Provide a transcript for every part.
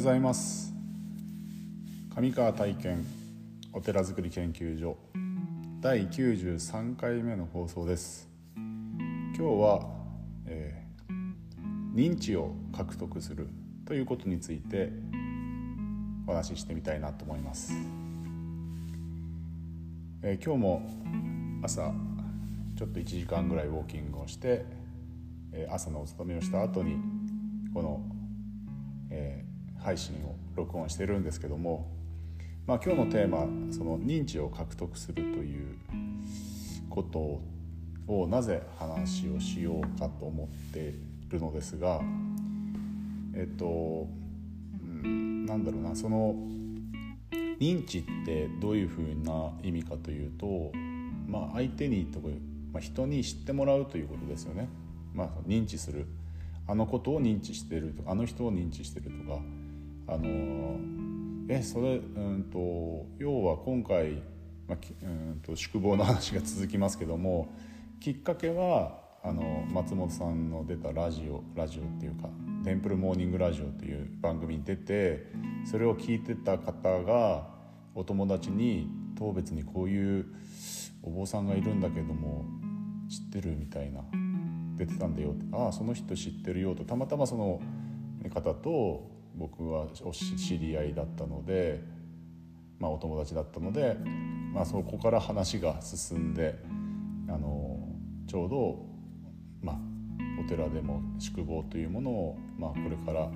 ございます。上川体験お寺づくり研究所第93回目の放送です。今日は、えー、認知を獲得するということについてお話ししてみたいなと思います、えー、今日も朝ちょっと1時間ぐらいウォーキングをして、朝のお勤めをした後にこの、えー、配信を録音してるんですけども、まあ、今日のテーマその認知を獲得するということをなぜ話をしようかと思っているのですがえっと、うん、なんだろうなその認知ってどういうふうな意味かというと、まあ、相手にとか、まあ、人に知ってもらうということですよね。まあ、認知するあのことを認知してるとかあの人を認知してるとかあのえそれ、うんと、要は今回、まあ、うんと宿坊の話が続きますけどもきっかけはあの松本さんの出たラジオラジオっていうか「テンプルモーニングラジオ」という番組に出てそれを聞いてた方がお友達に当別にこういうお坊さんがいるんだけども知ってるみたいな出てたんだよってああその人知ってるよとたまたまその方と僕は知り合いだったので、まあ、お友達だったので、まあ、そこから話が進んであのちょうど、まあ、お寺でも宿坊というものを、まあ、これから、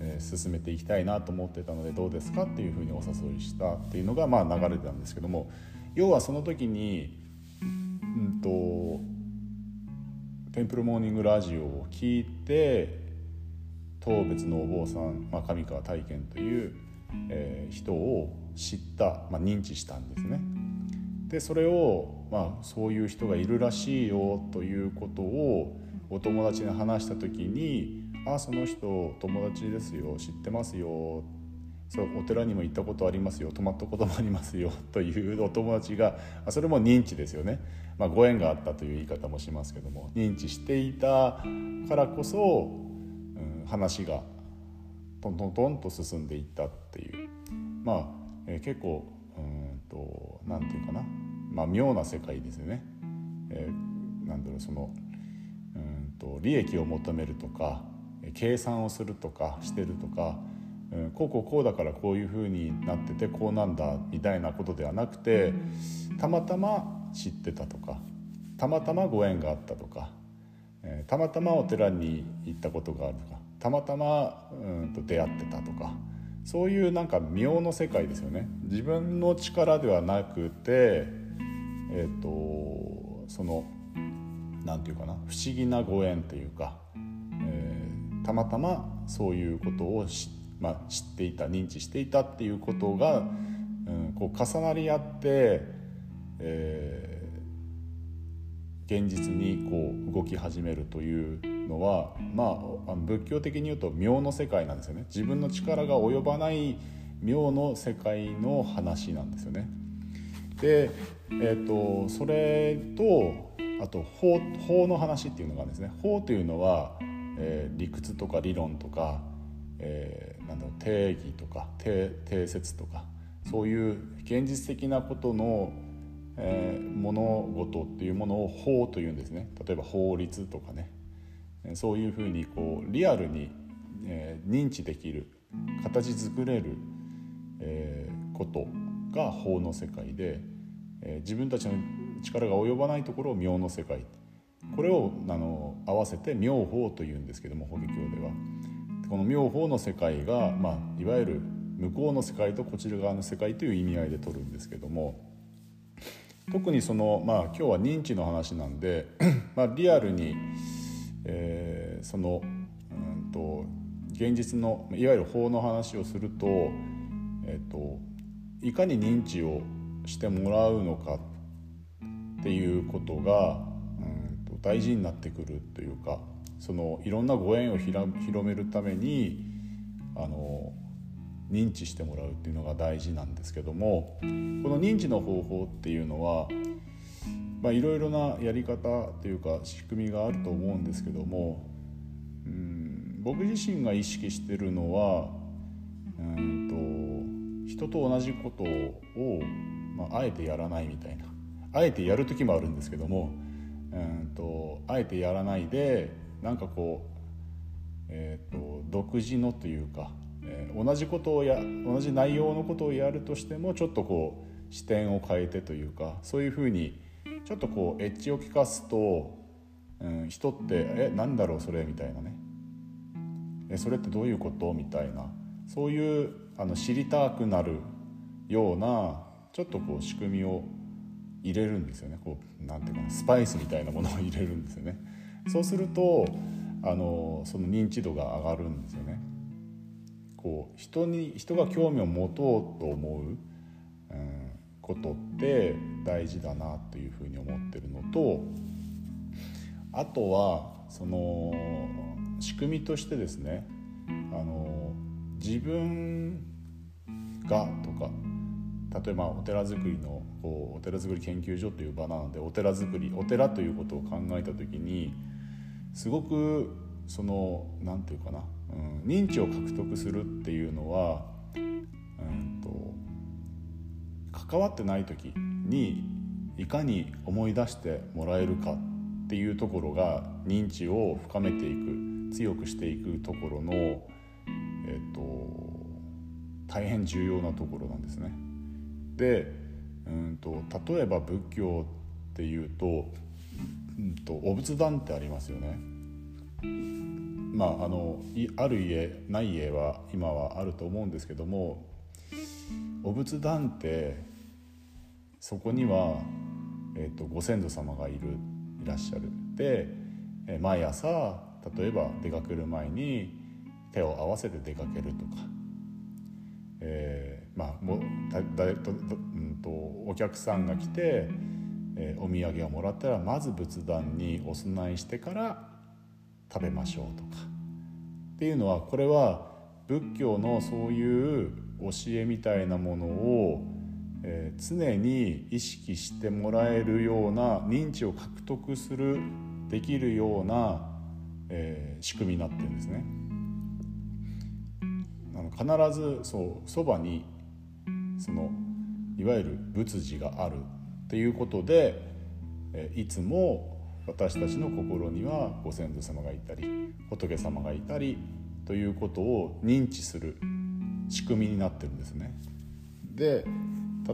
えー、進めていきたいなと思ってたのでどうですかっていうふうにお誘いしたっていうのが、まあ、流れてたんですけども要はその時に、うんとテンプルモーニングラジオを聞いて当別のお坊さん、まあ、上川体験という、えー、人を知った、まあ、認知したんですね。でそれを、まあ、そういう人がいるらしいよということをお友達に話した時に「あその人友達ですよ知ってますよ」そうお寺にも行ったことありますよ泊まったこともありますよ というお友達がそれも認知ですよねまあ、ご縁があったという言い方もしますけども認知していたからこそ、話がトントントンと進んでいったっていうまあ、えー、結構うんと何て言うかな、まあ、妙な世界ですよね。えー、なんだろうそのうんと利益を求めるとか計算をするとかしてるとか、うん、こうこうこうだからこういうふうになっててこうなんだみたいなことではなくてたまたま知ってたとかたまたまご縁があったとか、えー、たまたまお寺に行ったことがあるとかたまたまうんと出会ってたとかそういうなんか妙の世界ですよね。自分の力ではなくてえっ、ー、とその何て言うかな不思議なご縁というか、えー、たまたまそういうことを知,、まあ、知っていた認知していたっていうことが、うん、こう重なり合ってえー、現実にこう動き始めるというのは、まあ、あの仏教的に言うと妙の世界なんですよね自分の力が及ばない妙の世界の話なんですよね。で、えーと、それとあと法法の話っていうのがですね。法というのは、えー、理屈とか理論とか、えー、なんだろう定義とか定定説とかそういう現実的なことのえー、物事っていうものを法というんですね。例えば法律とかね。そういうふうにこうリアルに、えー、認知できる形作れる、えー、ことが法の世界で、えー、自分たちの力が及ばないところを妙の世界。これをあの合わせて妙法というんですけども法華経では。この妙法の世界が、まあ、いわゆる向こうの世界とこちら側の世界という意味合いで取るんですけども特にその、まあ、今日は認知の話なんで、まあ、リアルに、えー、その、うんと、現実のいわゆる法の話をすると,、えーと、いかに認知をしてもらうのかっていうことが、うんと、大事になってくるというかそのいろんなご縁を広めるためにあの認知してもらうっていうのが大事なんですけどもこの認知の方法っていうのはいろいろなやり方というか仕組みがあると思うんですけどもうん僕自身が意識してるのはうんと人と同じことを、まあ、えてやらないみたいなあえてやる時もあるんですけどもうんとあえてやらないでなんかこう、えーと、独自のというか、えー、同じことをや同じ内容のことをやるとしてもちょっとこう視点を変えてというかそういうふうにちょっとこうエッジを利かすと、うん、人って「えなんだろうそれ」みたいなね「えそれってどういうこと?」みたいなそういうあの知りたくなるようなちょっとこう仕組みを入れるんですよねこうなんていうかなスパイスみたいなものを入れるんですよね。そうするとあのその認知度が上がるんですよね。こう人に人が興味を持とうと思う、うん、ことって大事だなというふうに思ってるのとあとはその仕組みとしてですねあの自分がとか例えばお寺づくりのこうお寺づくり研究所という場なのでお寺づくりお寺ということを考えた時にすごくその何て言うかな、うん、認知を獲得するっていうのは、うんと、関わってない時にいかに思い出してもらえるかっていうところが認知を深めていく強くしていくところの、えっと、大変重要なところなんですね。で、うんと、例えば仏教っていうと,、うんと、お仏壇ってありますよね。まああのある家ない家は今はあると思うんですけどもお仏壇ってそこには、えーと、ご先祖様がいるいらっしゃる。で毎朝例えば出かける前に手を合わせて出かけるとか、えー、まあもだだと、うんと、お客さんが来て、えー、お土産をもらったらまず仏壇にお供えしてから食べましょうとかっていうのはこれは仏教のそういう教えみたいなものを、え、常に意識してもらえるような認知を獲得するできるような、え、仕組みになってるんですね。あの必ずそうそばにそのいわゆる仏事があるっていうことで、えー、いつも私たちの心にはご先祖様がいたり仏様がいたりということを認知する仕組みになってるんですね。で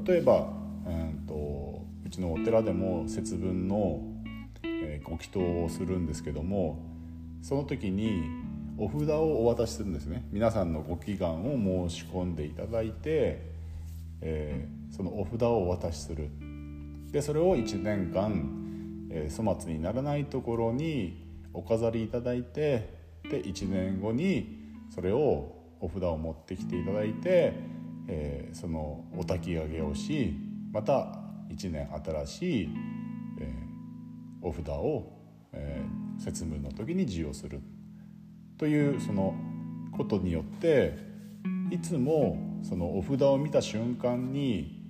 例えば、うんと、うちのお寺でも節分の、えー、ご祈祷をするんですけどもその時にお札をお渡しするんですね皆さんのご祈願を申し込んでいただいて、えー、そのお札をお渡しするでそれを1年間えー、粗末にならないところにお飾りいただいてで1年後にそれをお札を持ってきていただいて、えー、そのお焚き上げをしまた1年新しい、えー、お札を、えー、節分の時に授与するというそのことによっていつもそのお札を見た瞬間に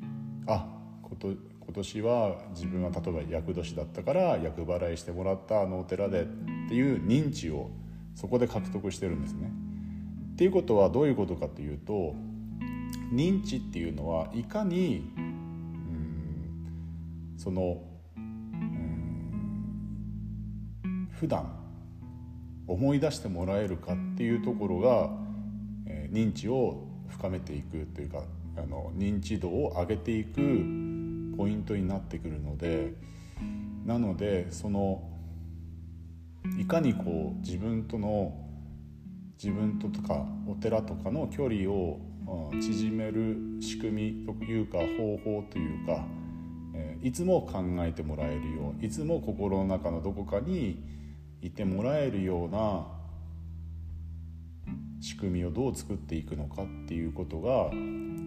あこと今年は自分は例えば厄年だったから厄払いしてもらったあのお寺でっていう認知をそこで獲得してるんですね。っていうことはどういうことかというと認知っていうのはいかにうんそのうん普段思い出してもらえるかっていうところが、えー、認知を深めていくというかあの認知度を上げていくポイントになってくるのでなのでそのいかにこう自分との自分ととかお寺とかの距離を縮める仕組みというか方法というかいつも考えてもらえるよういつも心の中のどこかにいてもらえるような仕組みをどう作っていくのかっていうことが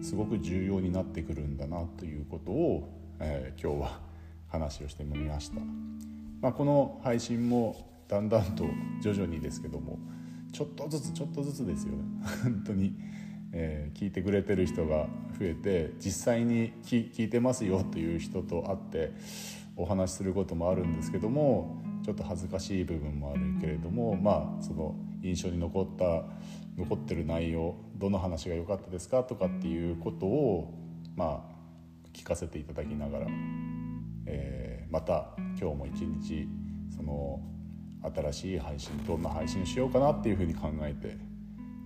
すごく重要になってくるんだなということをえー、今日は話をしてみました、まあ、この配信もだんだんと徐々にですけどもちょっとずつちょっとずつですよね。本当に、えー、聞いてくれてる人が増えて実際に聞いてますよという人と会ってお話しすることもあるんですけどもちょっと恥ずかしい部分もあるけれどもまあその印象に残った残ってる内容どの話が良かったですかとかっていうことをまあ聞かせていただきながら、えー、また今日も一日その新しい配信どんな配信しようかなっていうふうに考えて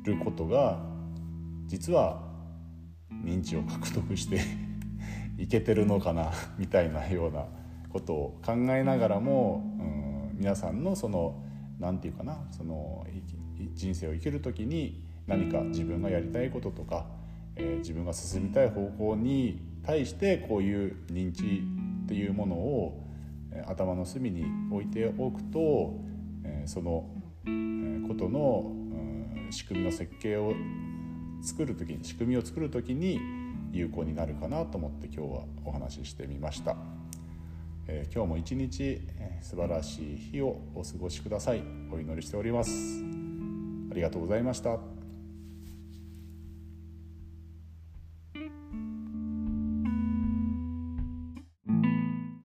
ることが実は認知を獲得して いけてるのかな みたいなようなことを考えながらも、うん、皆さんのその何て言うかなその人生を生きる時に何か自分がやりたいこととか、えー、自分が進みたい方向に対してこういう認知っていうものを、え、頭の隅に置いておくと、え、その、え、ことの、仕組みの設計を作る時に仕組みを作る時に有効になるかなと思って今日はお話ししてみました。え、今日も一日、え、素晴らしい日をお過ごしください。お祈りしております。ありがとうございました。